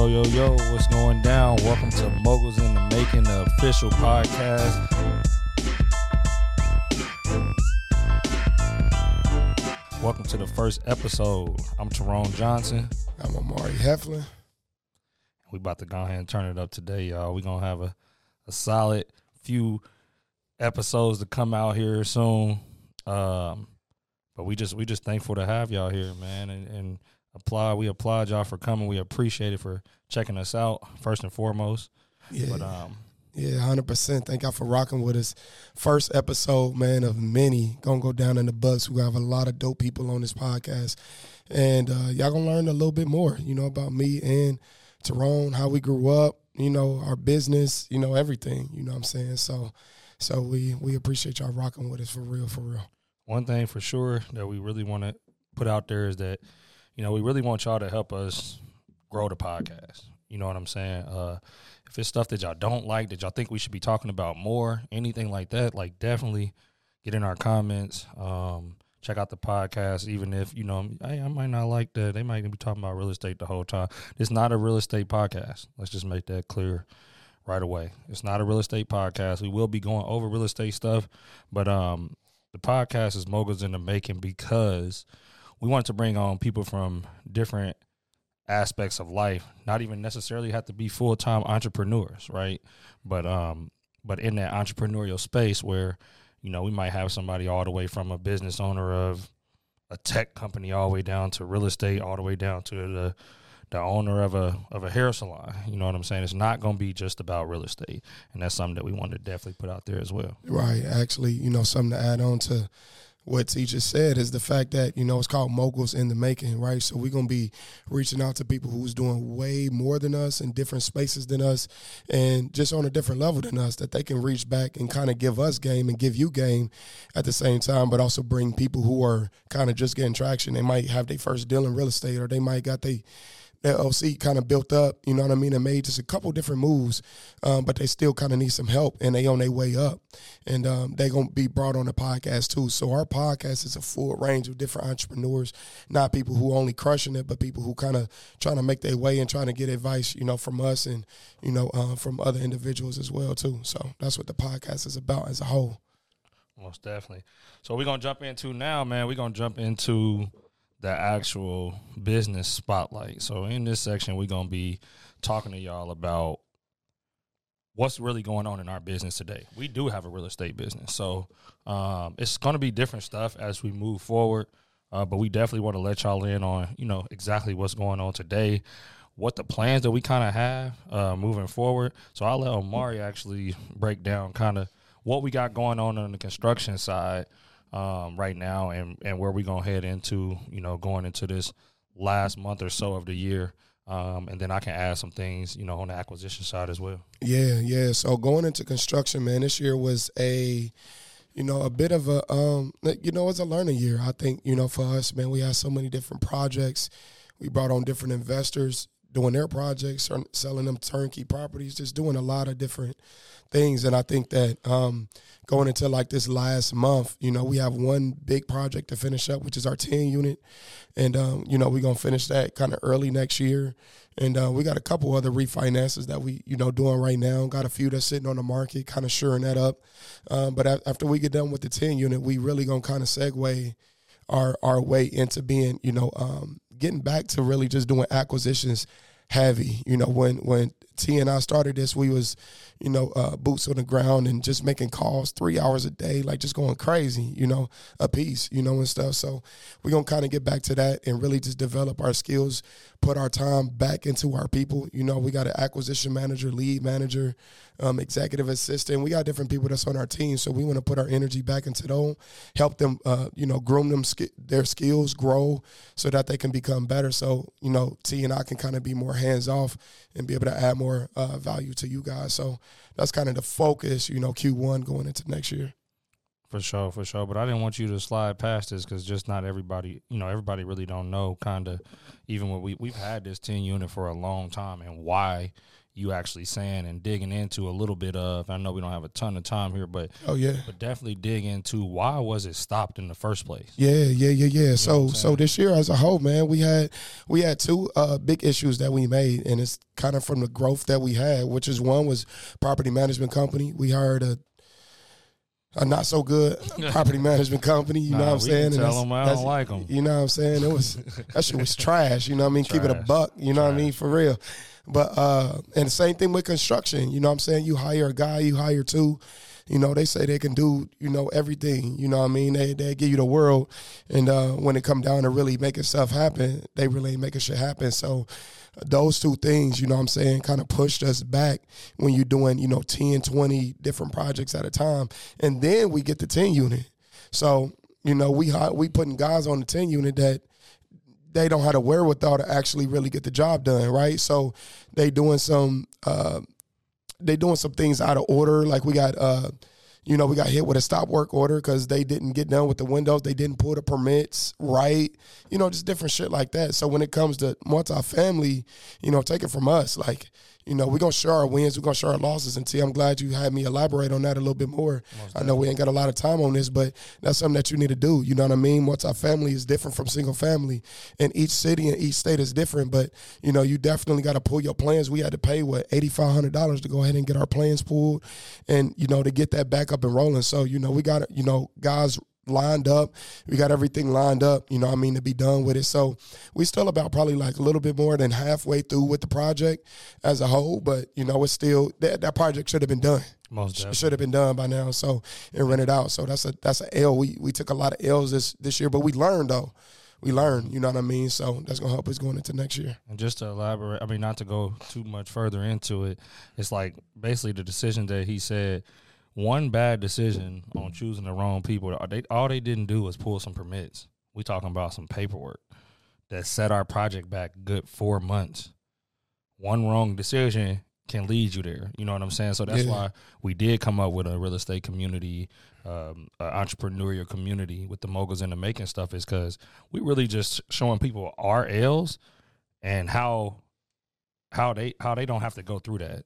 Yo, yo, yo, what's going down? Welcome to Moguls in the Making, the official podcast. Welcome to the first episode. I'm Tyrone Johnson. I'm Amari Heflin. We about to go ahead and turn it up today, y'all. we going to have a, a solid few episodes to come out here soon. Um, but we just we just thankful to have y'all here, man, and, and applaud. We applaud y'all for coming. We appreciate it for checking us out first and foremost. Yeah. But um, yeah, hundred percent. Thank y'all for rocking with us. First episode, man, of many gonna go down in the books. We have a lot of dope people on this podcast, and uh, y'all gonna learn a little bit more, you know, about me and Tyrone, how we grew up, you know, our business, you know, everything. You know what I'm saying? So, so we we appreciate y'all rocking with us for real, for real. One thing for sure that we really want to put out there is that you know, we really want y'all to help us grow the podcast. You know what I'm saying? Uh, if it's stuff that y'all don't like, that y'all think we should be talking about more, anything like that, like definitely get in our comments. Um, check out the podcast, even if you know, hey, I might not like that. They might be talking about real estate the whole time. It's not a real estate podcast. Let's just make that clear right away. It's not a real estate podcast. We will be going over real estate stuff, but um, the podcast is moguls in the making because we wanted to bring on people from different aspects of life, not even necessarily have to be full time entrepreneurs, right? But um, but in that entrepreneurial space where, you know, we might have somebody all the way from a business owner of a tech company all the way down to real estate, all the way down to the the owner of a of a hair salon. You know what I'm saying? It's not going to be just about real estate, and that's something that we want to definitely put out there as well. Right. Actually, you know, something to add on to what T said is the fact that you know it's called moguls in the making, right? So we're gonna be reaching out to people who's doing way more than us in different spaces than us, and just on a different level than us that they can reach back and kind of give us game and give you game at the same time, but also bring people who are kind of just getting traction. They might have their first deal in real estate, or they might got they LLC kind of built up, you know what I mean, and made just a couple different moves, um, but they still kind of need some help and they on their way up. And um, they going to be brought on the podcast too. So our podcast is a full range of different entrepreneurs, not people who only crushing it, but people who kind of trying to make their way and trying to get advice, you know, from us and, you know, uh, from other individuals as well too. So that's what the podcast is about as a whole. Most definitely. So we're going to jump into now, man. We're going to jump into the actual business spotlight. So in this section, we're gonna be talking to y'all about what's really going on in our business today. We do have a real estate business, so um, it's gonna be different stuff as we move forward. Uh, but we definitely want to let y'all in on you know exactly what's going on today, what the plans that we kind of have uh, moving forward. So I'll let Omari actually break down kind of what we got going on on the construction side um, right now and, and where we're going to head into, you know, going into this last month or so of the year. Um, and then I can add some things, you know, on the acquisition side as well. Yeah, yeah. So going into construction, man, this year was a, you know, a bit of a, um, you know, it's a learning year. I think, you know, for us, man, we had so many different projects. We brought on different investors doing their projects, selling them turnkey properties, just doing a lot of different things. And I think that um, going into like this last month, you know, we have one big project to finish up, which is our 10 unit. And, um, you know, we're going to finish that kind of early next year. And uh, we got a couple other refinances that we, you know, doing right now. Got a few that's sitting on the market, kind of shoring that up. Um, but after we get done with the 10 unit, we really going to kind of segue our, our way into being, you know, um, getting back to really just doing acquisitions heavy. You know, when when T and I started this, we was, you know, uh, boots on the ground and just making calls three hours a day, like just going crazy, you know, a piece, you know, and stuff. So we're gonna kind of get back to that and really just develop our skills, put our time back into our people. You know, we got an acquisition manager, lead manager, um, executive assistant. We got different people that's on our team, so we want to put our energy back into them, help them, uh, you know, groom them their skills, grow, so that they can become better. So you know, T and I can kind of be more hands off and be able to add more uh, value to you guys. So that's kind of the focus, you know, Q1 going into next year. For sure, for sure. But I didn't want you to slide past this because just not everybody, you know, everybody really don't know kind of even when we we've had this ten unit for a long time and why you actually saying and digging into a little bit of. I know we don't have a ton of time here, but oh yeah, but definitely dig into why was it stopped in the first place? Yeah, yeah, yeah, yeah. so so this year as a whole, man, we had we had two uh, big issues that we made, and it's kind of from the growth that we had, which is one was property management company. We hired a a not so good property management company. You nah, know what I'm saying? Tell them I don't like them. You know what I'm saying? It was that shit was trash. You know what I mean? Trash. Keep it a buck. You know trash. what I mean? For real. But uh, and the same thing with construction. You know what I'm saying? You hire a guy, you hire two. You know, they say they can do, you know, everything. You know what I mean? They they give you the world. And uh, when it come down to really making stuff happen, they really ain't making shit happen. So those two things, you know what I'm saying, kind of pushed us back when you're doing, you know, 10, 20 different projects at a time. And then we get the 10 unit. So, you know, we we putting guys on the 10 unit that they don't have the wherewithal to actually really get the job done, right? So they doing some uh, they doing some things out of order. Like we got uh, you know, we got hit with a stop work order because they didn't get done with the windows. They didn't pull the permits right. You know, just different shit like that. So when it comes to multifamily, you know, take it from us. Like you know, we're gonna share our wins, we're gonna share our losses. And T, I'm glad you had me elaborate on that a little bit more. I know we ain't got a lot of time on this, but that's something that you need to do. You know what I mean? Multi-family is different from single family, and each city and each state is different. But you know, you definitely got to pull your plans. We had to pay what eighty five hundred dollars to go ahead and get our plans pulled, and you know to get that back up and rolling. So you know, we got you know guys lined up. We got everything lined up, you know I mean, to be done with it. So we still about probably like a little bit more than halfway through with the project as a whole, but you know, it's still that, that project should have been done. Most should have been done by now. So and rented out. So that's a that's a L. We we took a lot of L's this this year, but we learned though. We learned, you know what I mean? So that's gonna help us going into next year. And just to elaborate, I mean, not to go too much further into it, it's like basically the decision that he said one bad decision on choosing the wrong people. They all they didn't do was pull some permits. We talking about some paperwork that set our project back good four months. One wrong decision can lead you there. You know what I'm saying? So that's yeah. why we did come up with a real estate community, um, entrepreneurial community with the moguls in the making stuff. Is because we really just showing people our L's and how how they how they don't have to go through that.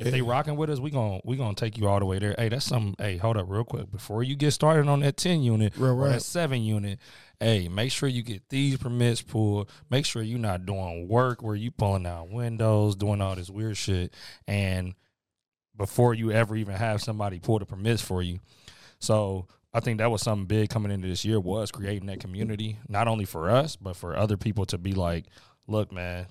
If yeah. they rocking with us, we gonna we gonna take you all the way there. Hey, that's some. Hey, hold up, real quick before you get started on that ten unit real or right. that seven unit. Hey, make sure you get these permits pulled. Make sure you're not doing work where you pulling out windows, doing all this weird shit, and before you ever even have somebody pull the permits for you. So I think that was something big coming into this year was creating that community, not only for us but for other people to be like, look, man,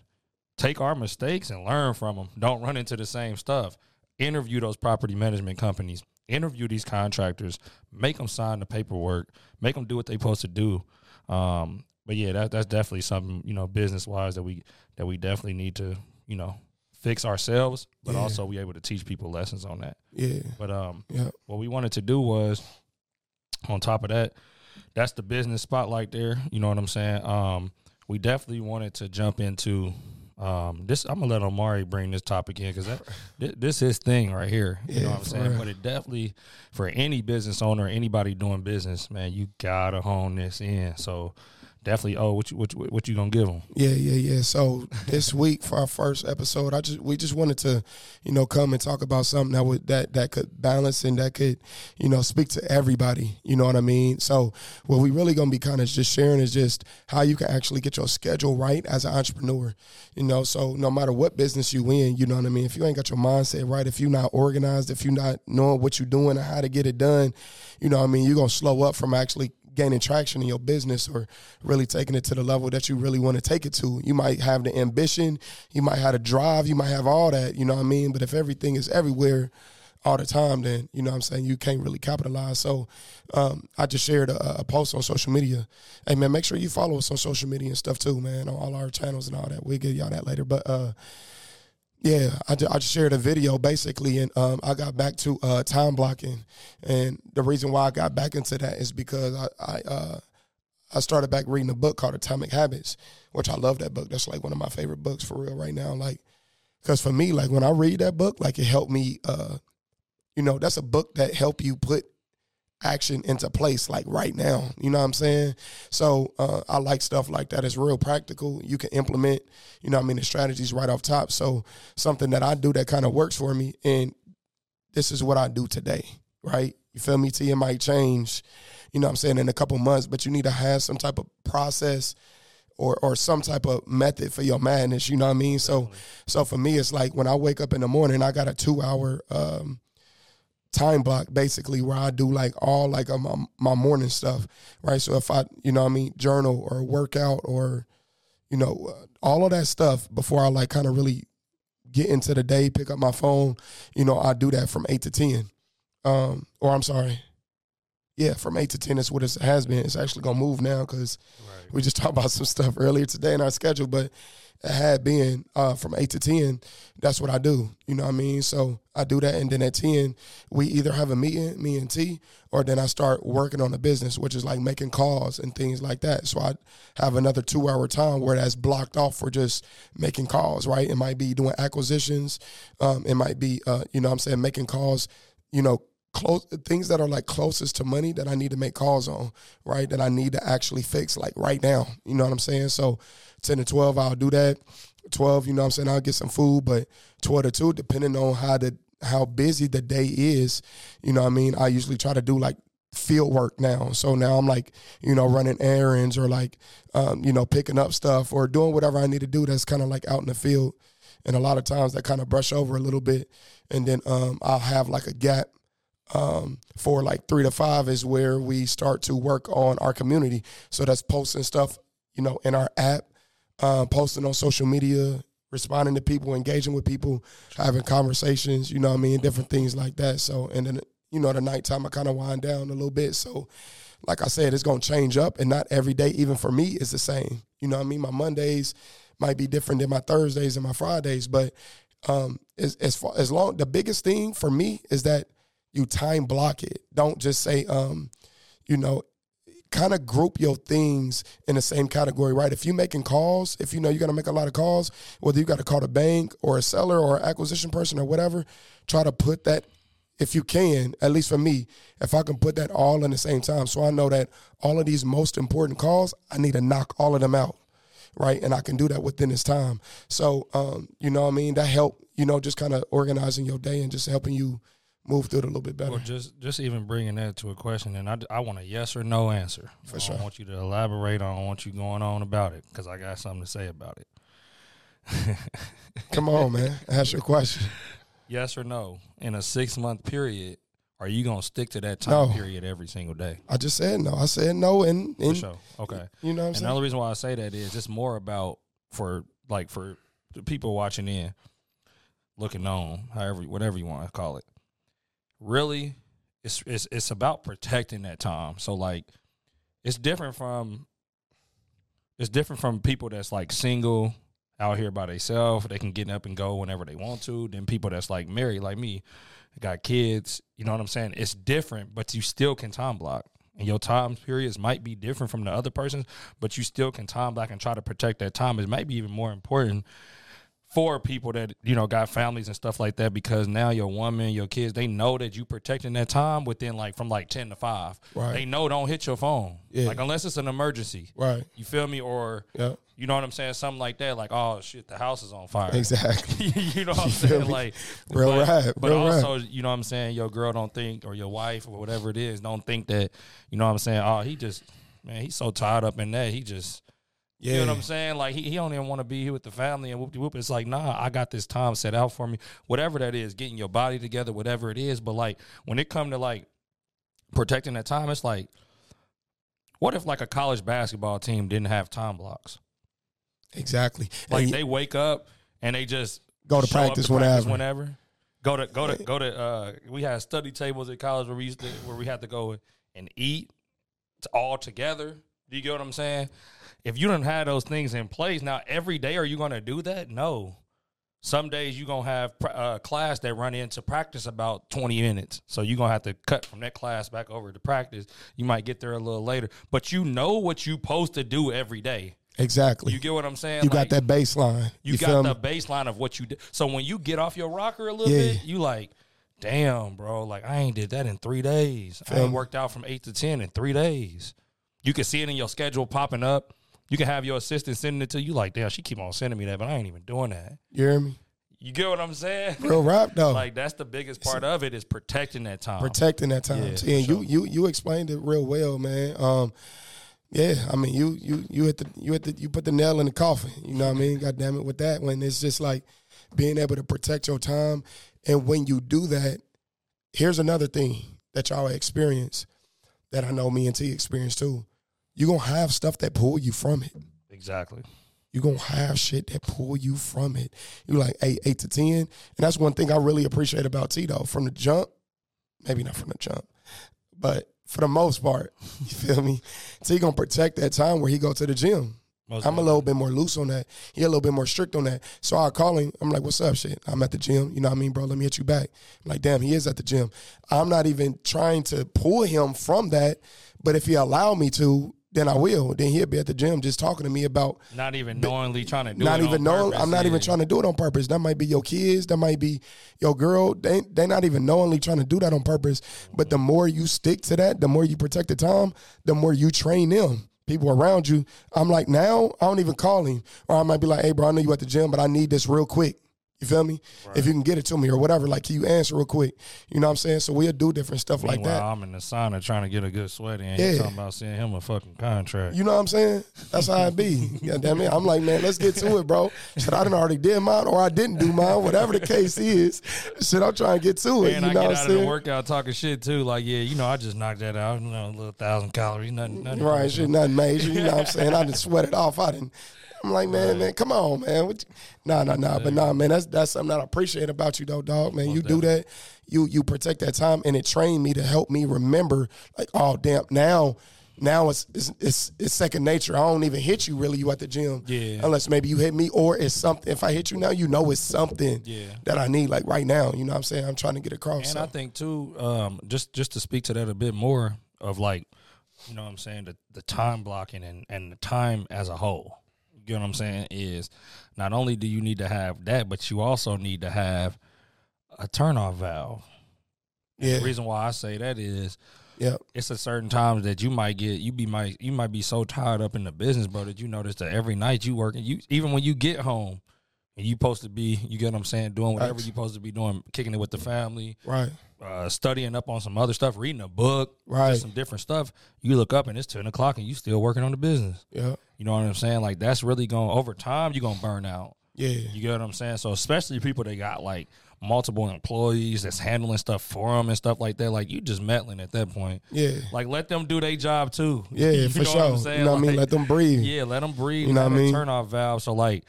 take our mistakes and learn from them. Don't run into the same stuff. Interview those property management companies. Interview these contractors. Make them sign the paperwork. Make them do what they're supposed to do. Um, but yeah, that, that's definitely something you know business wise that we that we definitely need to you know fix ourselves, but yeah. also be able to teach people lessons on that. Yeah. But um, yeah. what we wanted to do was, on top of that, that's the business spotlight there. You know what I'm saying? Um, we definitely wanted to jump into um, this I'm gonna let Omari bring this topic in because this, this is thing right here. You yeah, know what I'm saying? Real. But it definitely for any business owner, anybody doing business, man, you gotta hone this in. So definitely. Oh, what you what what you gonna give them? Yeah, yeah, yeah. So this week for our first episode, I just we just wanted to, you know, come and talk about something that would that that could balance and that could, you know, speak to everybody. You know what I mean? So what we really gonna be kind of just sharing is just how you can actually get your schedule right as an entrepreneur. You know, so no matter what business you in, you know what I mean. If you ain't got your mindset right, if you're not organized, if you're not knowing what you're doing and how to get it done, you know what I mean. You're gonna slow up from actually gaining traction in your business or really taking it to the level that you really want to take it to. You might have the ambition, you might have the drive, you might have all that, you know what I mean? But if everything is everywhere all the time, then, you know what I'm saying, you can't really capitalize. So um, I just shared a, a, post on social media. Hey, man, make sure you follow us on social media and stuff too, man, on all our channels and all that. We'll get y'all that later. But, uh, yeah, I, I just shared a video basically, and um, I got back to uh, time blocking, and the reason why I got back into that is because I I, uh, I started back reading a book called Atomic Habits, which I love that book. That's like one of my favorite books for real right now. Like, because for me, like when I read that book, like it helped me. Uh, you know, that's a book that help you put action into place like right now. You know what I'm saying? So uh, I like stuff like that. It's real practical. You can implement, you know I mean, the strategies right off top. So something that I do that kind of works for me. And this is what I do today, right? You feel me? T, it might change, you know what I'm saying, in a couple months, but you need to have some type of process or or some type of method for your madness, you know what I mean? So so for me it's like when I wake up in the morning, I got a 2 hour um time block basically where I do like all like my, my morning stuff, right? So if I, you know I mean, journal or workout or you know, uh, all of that stuff before I like kind of really get into the day, pick up my phone, you know, I do that from 8 to 10. Um or I'm sorry. Yeah, from 8 to 10 is what it has been. It's actually going to move now cuz right. we just talked about some stuff earlier today in our schedule, but it had been uh, from eight to ten. That's what I do. You know what I mean? So I do that, and then at ten, we either have a meeting, me and T, or then I start working on the business, which is like making calls and things like that. So I have another two hour time where that's blocked off for just making calls. Right? It might be doing acquisitions. Um, it might be, uh, you know, what I'm saying making calls. You know, close things that are like closest to money that I need to make calls on, right? That I need to actually fix like right now. You know what I'm saying? So 10 to 12, I'll do that. 12, you know what I'm saying? I'll get some food, but 12 to 2, depending on how the how busy the day is, you know what I mean? I usually try to do like field work now. So now I'm like, you know, running errands or like, um, you know, picking up stuff or doing whatever I need to do that's kind of like out in the field. And a lot of times that kind of brush over a little bit. And then um, I'll have like a gap um, for like three to five is where we start to work on our community. So that's posting stuff, you know, in our app uh, posting on social media, responding to people, engaging with people, having conversations, you know I mean, different things like that. So, and then, you know, the nighttime I kind of wind down a little bit. So, like I said, it's going to change up and not every day, even for me, is the same. You know what I mean? My Mondays might be different than my Thursdays and my Fridays, but um, as, as, far, as long, the biggest thing for me is that you time block it. Don't just say, um, you know, kind of group your things in the same category, right? If you're making calls, if you know you're gonna make a lot of calls, whether you got to call a bank or a seller or acquisition person or whatever, try to put that if you can, at least for me, if I can put that all in the same time. So I know that all of these most important calls, I need to knock all of them out. Right. And I can do that within this time. So um, you know what I mean? That help, you know, just kind of organizing your day and just helping you move through it a little bit better. Well, just just even bringing that to a question, and I, I want a yes or no answer. For I sure. I want you to elaborate. I don't want you going on about it because I got something to say about it. Come on, man. Ask your question. Yes or no? In a six month period, are you gonna stick to that time no. period every single day? I just said no. I said no, and, and for sure. Okay. You know, what I'm and saying? the only reason why I say that is it's more about for like for the people watching in, looking on, however, whatever you want to call it really it's it's it's about protecting that time. So like it's different from it's different from people that's like single out here by themselves. They can get up and go whenever they want to. Then people that's like married, like me, got kids. You know what I'm saying? It's different, but you still can time block. And your time periods might be different from the other person's, but you still can time block and try to protect that time. It might be even more important for people that you know got families and stuff like that because now your woman your kids they know that you protecting that time within like from like 10 to 5 right. They know don't hit your phone. Yeah. like unless it's an emergency. Right. You feel me? Or yeah. you know what i'm saying? Something like that like oh shit the house is on fire. Exactly. You know what i'm saying? like real but, right but real also right. you know what i'm saying? Your girl don't think or your wife or whatever it is don't think that you know what i'm saying? Oh he just man he's so tied up in that. He just yeah. You know what I'm saying? Like he, he don't even want to be here with the family and whoop whoop. It's like, nah, I got this time set out for me. Whatever that is, getting your body together, whatever it is. But like when it come to like protecting that time, it's like, what if like a college basketball team didn't have time blocks? Exactly. Like and they wake up and they just go to practice, to whenever. practice whenever. Go to go to go to. Uh, we had study tables at college where we used to where we had to go and eat all together. Do you get what I'm saying? If you don't have those things in place, now every day are you going to do that? No. Some days you're going to have a uh, class that run into practice about 20 minutes. So you're going to have to cut from that class back over to practice. You might get there a little later, but you know what you're supposed to do every day. Exactly. You get what I'm saying? You like, got that baseline. You, you got the baseline of what you do. So when you get off your rocker a little yeah. bit, you like, damn, bro, like I ain't did that in three days. I Feel ain't worked out from eight to ten in three days. You can see it in your schedule popping up. You can have your assistant sending it to you. Like, damn, she keep on sending me that, but I ain't even doing that. You hear me? You get what I'm saying? Real rap though. like that's the biggest part of it is protecting that time. protecting that time. Yeah, See, and for you you you explained it real well, man. Um, yeah, I mean, you you you hit the you hit the you put the nail in the coffin. You know what I mean? God damn it, with that when it's just like being able to protect your time, and when you do that, here's another thing that y'all experience that I know me and T experience too. You gonna have stuff that pull you from it. exactly. You're gonna have shit that pull you from it. You're like eight, eight to ten. And that's one thing I really appreciate about Tito. From the jump, maybe not from the jump, but for the most part, you feel me? T gonna protect that time where he go to the gym. Most I'm a little bit more loose on that. He a little bit more strict on that. So I call him. I'm like, "What's up, shit? I'm at the gym. You know what I mean, bro? Let me hit you back." I'm like, "Damn, he is at the gym." I'm not even trying to pull him from that, but if he allow me to, then I will. Then he'll be at the gym just talking to me about not even knowingly trying to do not even knowing. purpose, I'm not even trying to do it on purpose. That might be your kids. That might be your girl. They they not even knowingly trying to do that on purpose. But the more you stick to that, the more you protect the time, the more you train them. People around you. I'm like now. I don't even call him, or I might be like, "Hey, bro, I know you at the gym, but I need this real quick." You feel me? If you can get it to me or whatever, like can you answer real quick? You know what I'm saying? So we'll do different stuff like that. I'm in the sauna trying to get a good sweat in. Yeah. Talking about sending him a fucking contract. You know what I'm saying? That's how it be. God damn it. I'm like, man, let's get to it, bro. Shit, I done already did mine or I didn't do mine, whatever the case is. Shit, I'm trying to get to it. and you I know get what out I'm of the saying? workout talking shit too. Like, yeah, you know, I just knocked that out. You know, a little thousand calories, nothing, nothing. Right, shit, nothing major. You know what I'm saying? I didn't sweat it off. I didn't. I'm like, man, man, come on, man. What you, nah, nah, nah. But nah, man, that's that's something that I appreciate about you, though, dog. Man, you do that. You you protect that time, and it trained me to help me remember. Like, oh damn, now. Now it's, it's it's it's second nature. I don't even hit you really. You at the gym, Yeah. Unless maybe you hit me, or it's something. If I hit you now, you know it's something Yeah. that I need. Like right now, you know what I'm saying. I'm trying to get across. And so. I think too, um, just just to speak to that a bit more of like, you know what I'm saying, the, the time blocking and, and the time as a whole. You know what I'm saying? Is not only do you need to have that, but you also need to have a turnoff valve. yeah, The reason why I say that is yeah, it's a certain times that you might get you be might you might be so tied up in the business, bro, that you notice that every night you working, you even when you get home and you supposed to be, you get what I'm saying, doing whatever Facts. you supposed to be doing, kicking it with the family, right, uh, studying up on some other stuff, reading a book, Right. some different stuff. You look up and it's ten o'clock and you still working on the business. yeah, You know what I'm saying? Like that's really going over time. You're gonna burn out. yeah, You get what I'm saying? So especially people that got like multiple employees that's handling stuff for them and stuff like that. Like you just meddling at that point. yeah. Like let them do their job too. Yeah, You for know sure. what I'm saying? You know what I mean? Let them breathe. yeah, let them breathe. You know what I mean? Turn off valve. So like,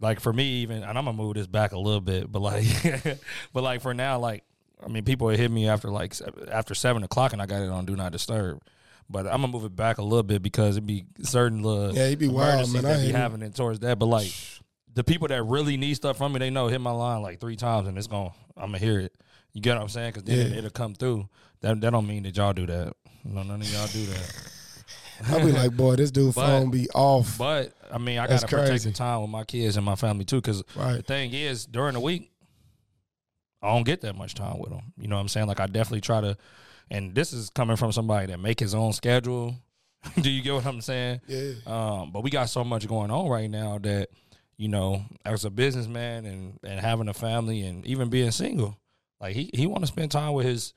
like for me even, and I'm gonna move this back a little bit, but like, but like for now, like I mean, people hit me after like after seven o'clock, and I got it on do not disturb. But I'm gonna move it back a little bit because it'd be certain little Yeah, it be wild, man. I be having it towards that. But like the people that really need stuff from me, they know hit my line like three times, and it's gonna I'm gonna hear it. You get what I'm saying? Because then it, Yeah. it'll come through. That that don't mean that y'all do that. No, none of y'all do that. I be like, boy, this dude But- phone be off. But I mean, I That's gotta protect crazy. the time with my kids and my family too. Because the thing is, during the week, I don't get that much time with them. You know what I'm saying? Like I definitely try to, and this is coming from somebody that make his own schedule. Do you get what I'm saying? Yeah. Um, but we got so much going on right now that, you know, as a businessman and and having a family and even being single, like he he want to spend time with his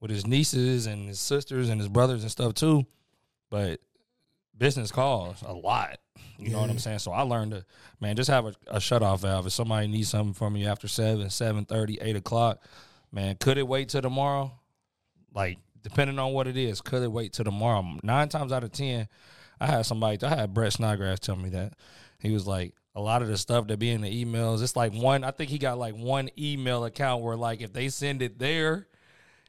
with his nieces and his sisters and his brothers and stuff too. But business calls a lot. You know what I'm saying? So I learned to man, just have a, a shut off valve. If somebody needs something from you after seven, seven thirty, eight o'clock, man, could it wait till tomorrow? Like, depending on what it is, could it wait till tomorrow? Nine times out of ten, I had somebody I had Brett Snodgrass tell me that. He was like, a lot of the stuff that be in the emails, it's like one, I think he got like one email account where like if they send it there,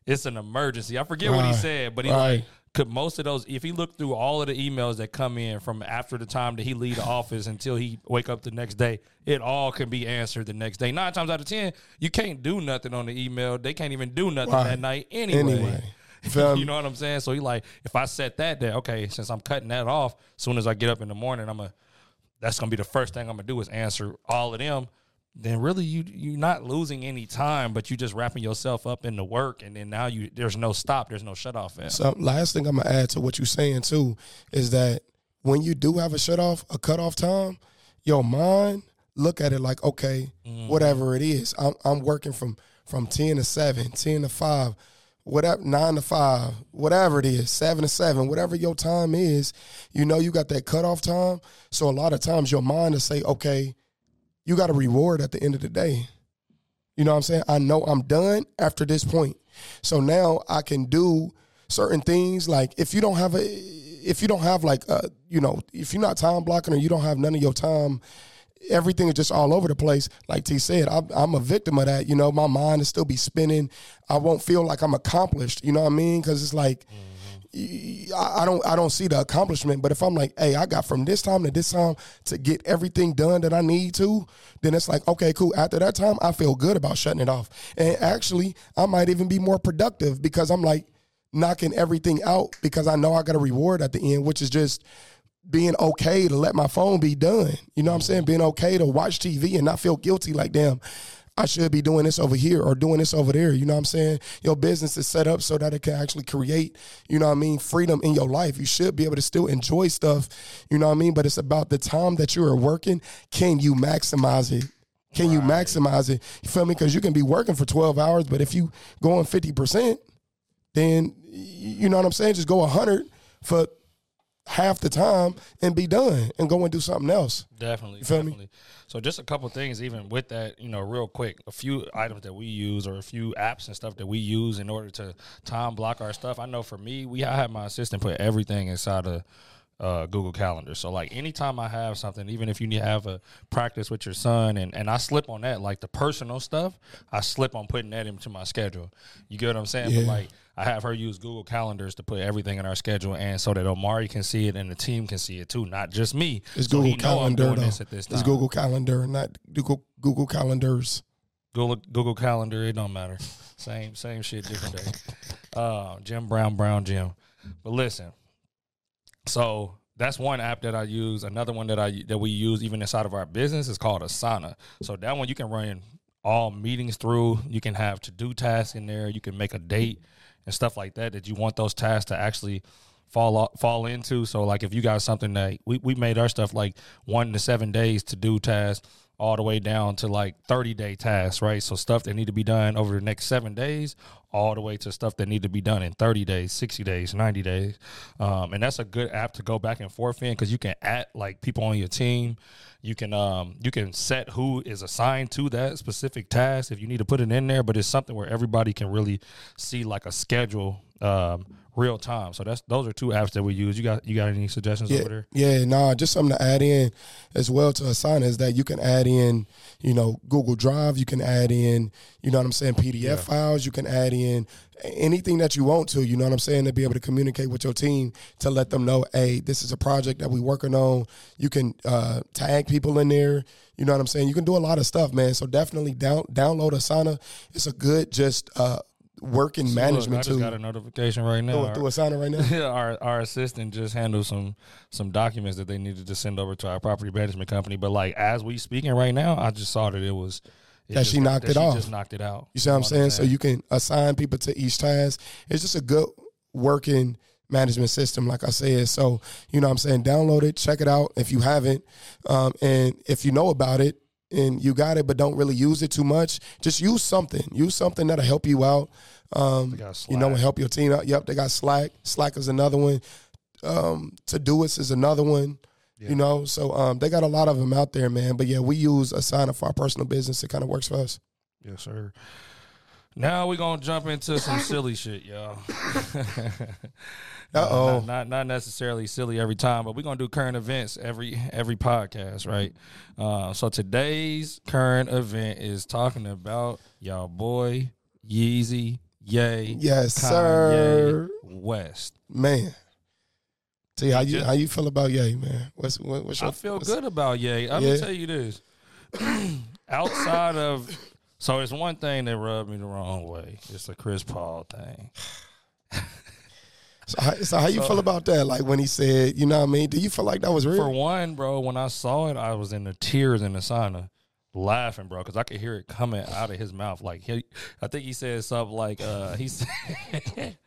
it's an emergency. I forget what he said, but he Right. like could most of those if he looked through all of the emails that come in from after the time that he leave the office until he wake up the next day, it all can be answered the next day. Nine times out of ten, you can't do nothing on the email. They can't even do nothing Right. that night anyway. Anyway. You know what I'm saying? So he like, if I set that there, okay, since I'm cutting that off, as soon as I get up in the morning, I'm a that's gonna be the first thing I'm gonna do is answer all of them. Then really you you're not losing any time, but you're just wrapping yourself up in the work, and then now you there's no stop, there's no shut off. So last thing I'm gonna add to what you're saying too is that when you do have a shut off, a cut off time, your mind look at it like okay, mm-hmm. whatever it is, I'm I'm working from from ten to seven, ten to five whatever nine to five, whatever it is, seven to seven, whatever your time is, you know you got that cutoff time. So a lot of times your mind will say, okay, you got a reward at the end of the day. You know what I'm saying? I know I'm done after this point. So now I can do certain things like if you don't have a if you don't have like a, you know, if you're not time blocking or you don't have none of your time everything is just all over the place. Like T said, I, I'm a victim of that. You know, my mind will still be spinning. I won't feel like I'm accomplished. You know what I mean? Because it's like mm-hmm. I, don't I don't see the accomplishment. But if I'm like, hey, I got from this time to this time to get everything done that I need to, then it's like, okay, cool. After that time, I feel good about shutting it off. And actually, I might even be more productive because I'm like knocking everything out because I know I got a reward at the end, which is just being okay to let my phone be done. You know what I'm saying? Being okay to watch TV and not feel guilty like, damn, I should be doing this over here or doing this over there. You know what I'm saying? Your business is set up so that it can actually create, you know what I mean, freedom in your life. You should be able to still enjoy stuff, you know what I mean? But it's about the time that you are working. Can you maximize it? Can right. you maximize it? You feel me? Because you can be working for 12 hours, but if you go on 50%, then you know what I'm saying? Just go 100 for half the time and be done and go and do something else. Definitely. You feel definitely. me? So just a couple things, even with that, you know, real quick, a few items that we use or a few apps and stuff that we use in order to time block our stuff. I know for me, we I have my assistant put everything inside of uh, Google Calendar. So like anytime I have something, even if you need to have a practice with your son, and and I slip on that, like the personal stuff, I slip on putting that into my schedule. You get what I'm saying? Yeah. But like I have her use Google Calendars to put everything in our schedule, and so that Omari can see it and the team can see it too, not just me. It's so Google Calendar though. It's Google Calendar, not Google Google Calendars. Google Google Calendar, it don't matter. same same shit, different day. Uh, Jim Brown, Brown Jim. But listen, so that's one app that I use. Another one that I that we use even inside of our business is called Asana. So that one you can run all meetings through. You can have to do tasks in there. You can make a date and stuff like that that you want those tasks to actually fall fall into. So like if you got something that we, we made our stuff like one to seven days to do tasks all the way down to like 30 day tasks, right? So stuff that need to be done over the next seven days, all the way to stuff that need to be done in 30 days, 60 days, 90 days. Um, and that's a good app to go back and forth in because you can add like people on your team. You can um, you can set who is assigned to that specific task if you need to put it in there, but it's something where everybody can really see like a schedule um, real time. So that's those are two apps that we use. You got you got any suggestions yeah, over there? Yeah, nah, just something to add in as well to Asana is that you can add in, you know, Google Drive, you can add in, you know what I'm saying, PDF yeah. files, you can add in anything that you want to, you know what I'm saying, to be able to communicate with your team to let them know, hey, this is a project that we're working on. You can uh, tag people in there. You know what I'm saying? You can do a lot of stuff, man. So definitely down download Asana. It's a good just uh, working so management look, I just got a notification right now. Through, through Asana right now. our our assistant just handled some some documents that they needed to send over to our property management company. But like as we speaking right now, I just saw that it was it that just, she knocked that it off. Just knocked it out. You see what I'm saying? So you can assign people to each task. It's just a good working management system, like I said. So you know, what I'm saying, download it, check it out if you haven't, um, and if you know about it, and you got it but don't really use it too much, just use something. Use something that'll help you out. Um, you know, and help your team out. Yep, they got Slack. Slack is another one. Um, Todoist is another one. Yeah. You know, so um, they got a lot of them out there, man. But yeah, we use Asana for our personal business. It kind of works for us. Yes, sir. Now we're gonna jump into some silly shit, y'all. Uh oh. Not, not, not necessarily silly every time, but we're gonna do current events every every podcast, right? Uh, so today's current event is talking about y'all boy Yeezy, Yay, yes, Kanye sir, West, man. See how you how you feel about Yay, man? What's what, what's your, I feel good about Yay. I'm yeah. gonna tell you this. Outside of so it's one thing that rubbed me the wrong way. It's the Chris Paul thing. So how, so how you so, feel about that? Like when he said, you know what I mean? Do you feel like that was real? For one, bro, when I saw it, I was in the tears in the sauna. laughing, bro, because I could hear it coming out of his mouth. Like he, I think he said something like, uh, he said,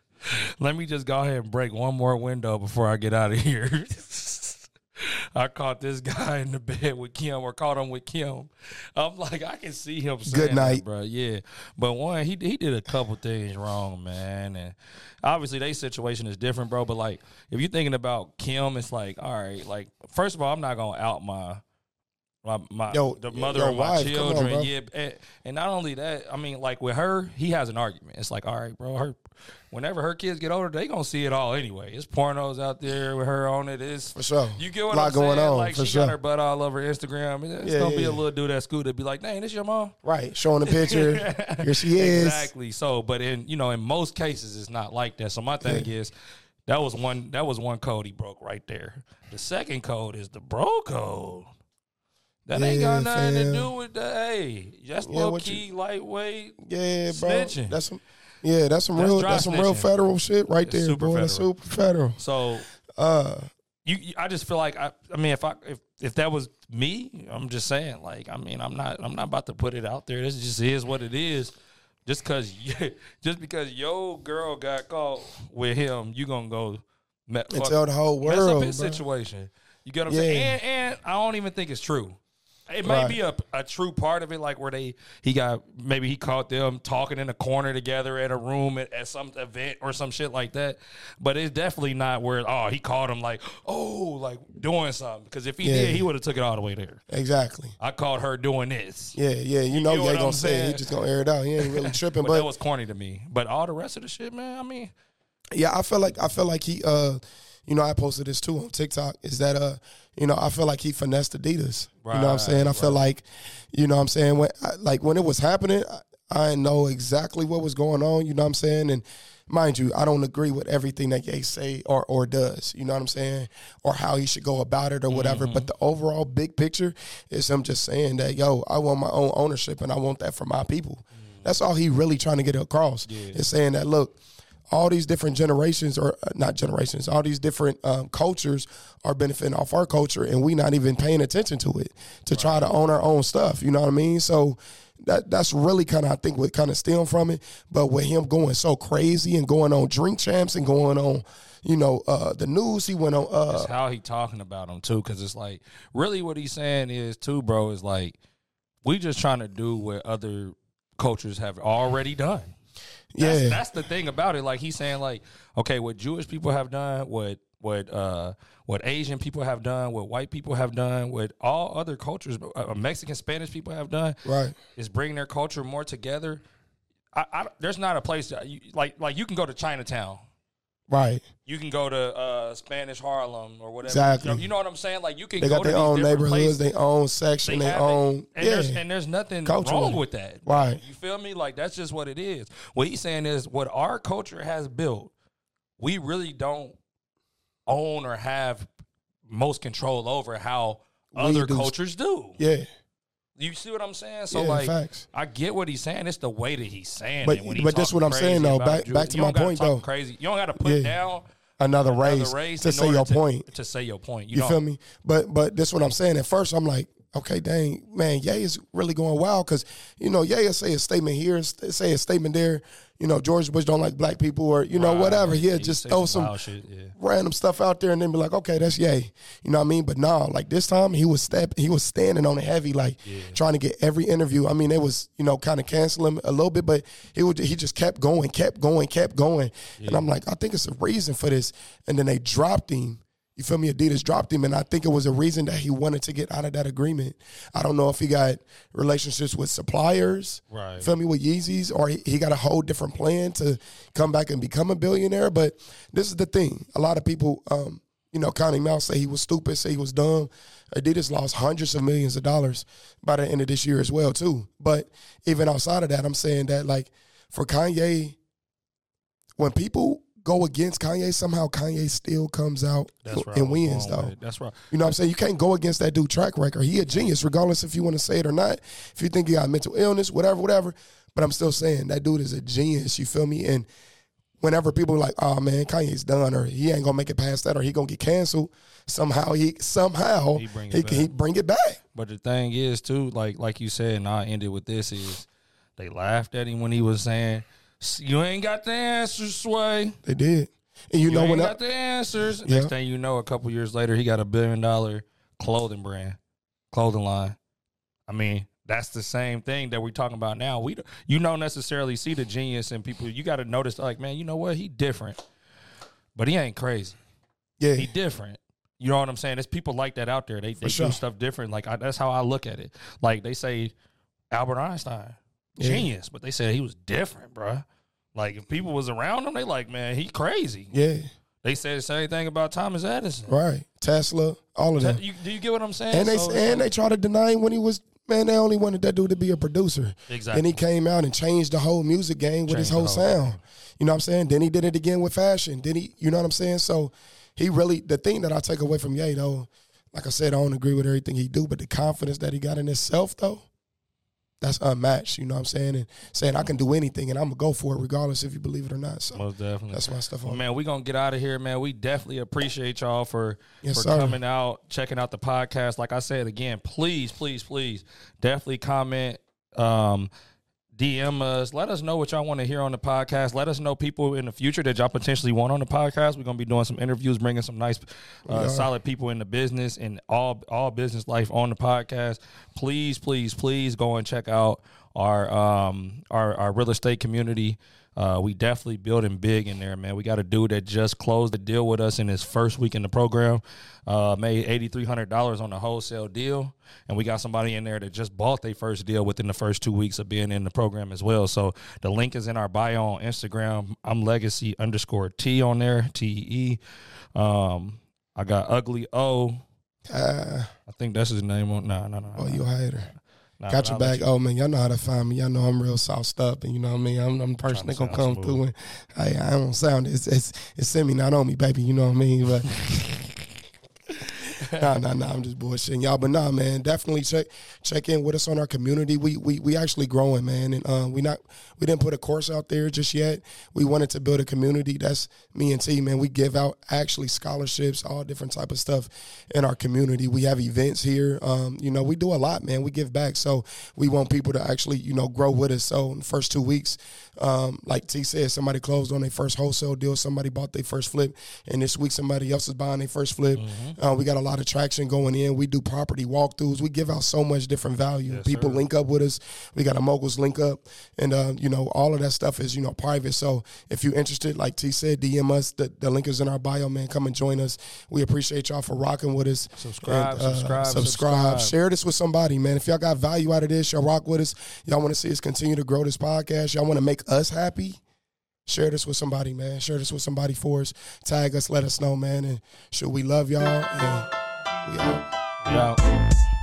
"Let me just go ahead and break one more window before I get out of here." I caught this guy in the bed with Kim, or caught him with Kim. I'm like, I can see him. Saying Good night. that, bro. Yeah, but one, he he did a couple things wrong, man, and obviously their situation is different, bro. But like, if you're thinking about Kim, it's like, all right, like first of all, I'm not gonna out my. My, my Yo, the mother your of my wife, come on, children, yeah, and, and not only that, I mean, like with her, he has an argument. It's like, all right, bro, her, whenever her kids get older, they gonna see it all anyway. It's pornos out there with her on it. It's For sure. you get what Lot I'm going saying? on, like for she sure. got her butt all over Instagram. It's Yeah, gonna be yeah. a little dude at school that be like, "Dang, this your mom." Right. Showing the picture. Here she is. Exactly. So, but in you know, in most cases, it's not like that. So my thing is, that was one that was one code he broke right there. The second code is the bro code. That ain't got nothing to do with the hey. That's Yeah, low key, lightweight. Yeah, bro. Snitching. That's some. Yeah, that's some That's real. That's some real federal shit right It's there, super boy. That's super federal. So Uh, you, you I just feel like I I mean if I if if that was me, I'm just saying like I mean I'm not I'm not about to put it out there. This just is what it is. Just cause just because your girl got caught with him, you gonna go me, and fuck- tell the whole world mess up his bro. situation. You get what I'm saying? Yeah. And and I don't even think it's true. It may Right. be a, a true part of it, like where they he got maybe he caught them talking in a corner together at a room at, at some event or some shit like that. But it's definitely not where oh he caught him like oh like doing something because if he Yeah. did he would have took it all the way there. Exactly. I caught her doing this, Yeah, yeah. You know, you what ain't gonna I'm say it. He just gonna air it out. He ain't really tripping. but, but that was corny to me. But all the rest of the shit, man, I mean, Yeah, I feel like I feel like he uh you know, I posted this too on TikTok, is that uh, you know, I feel like he finessed Adidas. you know what I'm saying? I Right, feel like, you know what I'm saying, when I, like when it was happening, I, I know exactly what was going on, you know what I'm saying? And mind you, I don't agree with everything that Ye say or or does, you know what I'm saying? Or how he should go about it or whatever. But the overall big picture is him just saying that, yo, I want my own ownership and I want that for my people. That's all he really trying to get across. Is saying that look, all these different generations or uh, not generations all these different um, cultures are benefiting off our culture and we not even paying attention to it to try to own our own stuff you know what i mean so that that's really kind of i think what kind of stem from it but with him going so crazy and going on drink champs and going on you know uh, the news he went on uh, it's how he talking about them too, because it's like really what he's saying is too, bro. Is like we just trying to do what other cultures have already done. That's, yeah that's the thing about it. Like he's saying, like okay, what Jewish people have done, what what uh what Asian people have done, what white people have done, what all other cultures, uh, Mexican, Spanish people have done, right is bring their culture more together. I, I there's not a place that you, like like you can go to Chinatown right you can go to uh, Spanish Harlem or whatever. Exactly. You know, you know what I'm saying? Like you can they got to their own neighborhoods their own section They their own and yeah there's and there's nothing Culturally. wrong with that. Right. You feel me? Like that's just what it is. What he's saying is what our culture has built, we really don't own or have most control over how other do. cultures do. yeah You see what I'm saying? So Yeah, like facts. I get what he's saying. It's the way that he's saying But- it. When he but that's what I'm saying, though. Back- Jews. back to my point, though. Crazy. You don't got to put Yeah. down another another race, race to say your to, point To say your point, you, You feel me? But but this what I'm saying. At first, I'm like, okay, dang, man, Ye is really going wild because you know Ye will say a statement here, say a statement there. You know, George Bush don't like black people, or you know Right. whatever. He'll He just throw some some shit, yeah. random stuff out there and then be like, okay, that's Ye. You know what I mean? But nah, like this time he was step, he was standing on it heavy, like trying to get every interview. I mean, it was you know kind of cancel him a little bit, but he would he just kept going, kept going, kept going, and I'm like, I think it's a reason for this. And then they dropped him. You feel me? Adidas dropped him, and I think it was a reason that he wanted to get out of that agreement. I don't know if he got relationships with suppliers, Right. Feel me with Yeezys, or he, he got a whole different plan to come back and become a billionaire. But this is the thing: a lot of people, um, you know, counting him out, say he was stupid, say he was dumb. Adidas lost hundreds of millions of dollars by the end of this year as well, too. But even outside of that, I'm saying that like for Kanye, when people go against Kanye, somehow Kanye still comes out right. and wins, though. That's right. You know what I'm saying? You can't go against that dude track record. He a genius, regardless if you want to say it or not. If you think he got mental illness, whatever, whatever. But I'm still saying that dude is a genius. You feel me? And whenever people are like, oh man, Kanye's done, or he ain't gonna make it past that, or he gonna get canceled, somehow he somehow He bring it he can he back. bring it back. But the thing is, too, like like you said, and I ended with this is they laughed at him when he was saying, "You ain't got the answers, Sway." They did. And you, You know when I, got the answers. Yeah. Next thing you know, a couple years later, he got a billion dollar clothing brand, clothing line. I mean, that's the same thing that we're talking about now. We you don't necessarily see the genius in people. You got to notice, like, man, you know what? He different, but he ain't crazy. yeah, He different. You know what I'm saying? There's people like that out there. They they sure. do stuff different. Like I, that's how I look at it. Like they say, Albert Einstein, Yeah. genius, but they said he was different, bruh. Like if people was around him, they like, man, he crazy. yeah, They said the same thing about Thomas Edison. right. Tesla, all of That- them. you, do you get what I'm saying? And they So and they try to deny him when he was man. They only wanted that dude to be a producer. exactly. Then he came out and changed the whole music game with his whole whole sound. game. You know what I'm saying? Then he did it again with fashion. Then he, you know what I'm saying? So he really the thing that I take away from Ye though, like I said, I don't agree with everything he do, but the confidence that he got in himself though, that's unmatched. You know what I'm saying? And saying I can do anything and I'm gonna go for it regardless if you believe it or not. So Most definitely. that's my stuff Well, man, we gonna get out of here, man. We definitely appreciate y'all for Yes, for sir. coming out, checking out the podcast. Like I said again, please, please, please, definitely comment, um, DM us. Let us know what y'all want to hear on the podcast. Let us know people in the future that y'all potentially want on the podcast. We're gonna be doing some interviews, bringing some nice, uh, solid people in the business and all all business life on the podcast. Please, please, please go and check out our um our our real estate community. Uh, we definitely building big in there, man. We got a dude that just closed the deal with us in his first week in the program. Uh, made eighty three hundred dollars on a wholesale deal, and we got somebody in there that just bought their first deal within the first two weeks of being in the program as well. So the link is in our bio on Instagram. I'm legacy underscore T on there, T E. Um, I got ugly O. Ah, I think that's his name on. No, no, no. oh, you a hater. Nah, Got your back. Oh man, y'all know how to find me. Y'all know I'm real sauced up, and you know what I mean. I'm, I'm the person that gonna come sound through and hey, I don't sound it's it's it's semi not on me, baby. You know what I mean? But nah, nah, nah. I'm just bullshitting y'all. But nah, man, definitely check check in with us on our community. We we we actually growing, man, and um, we not we didn't put a course out there just yet. We wanted to build a community. That's me and T, man. We give out actually scholarships, all different type of stuff in our community. We have events here. Um, you know, we do a lot, man. We give back, so we want people to actually, you know, grow with us. So in the first two weeks, um, like T said, somebody closed on their first wholesale deal. Somebody bought their first flip, and this week somebody else is buying their first flip. Uh, we got a lot of traction going in. We do property walkthroughs. We give out so much different value. people sir. link up with us. We got a moguls link up, and uh, you know all of that stuff is you know private. So if you're interested, like T said, DM us. The, the link is in our bio, man. Come and join us. We appreciate y'all for rocking with us. Subscribe, And, uh, subscribe, subscribe. subscribe. Share this with somebody, man. If y'all got value out of this, y'all rock with us. Y'all want to see us continue to grow this podcast. Y'all want to make us happy. Share this with somebody, man. Share this with somebody for us. Tag us, let us know, man. And should we love y'all? And we out. We out.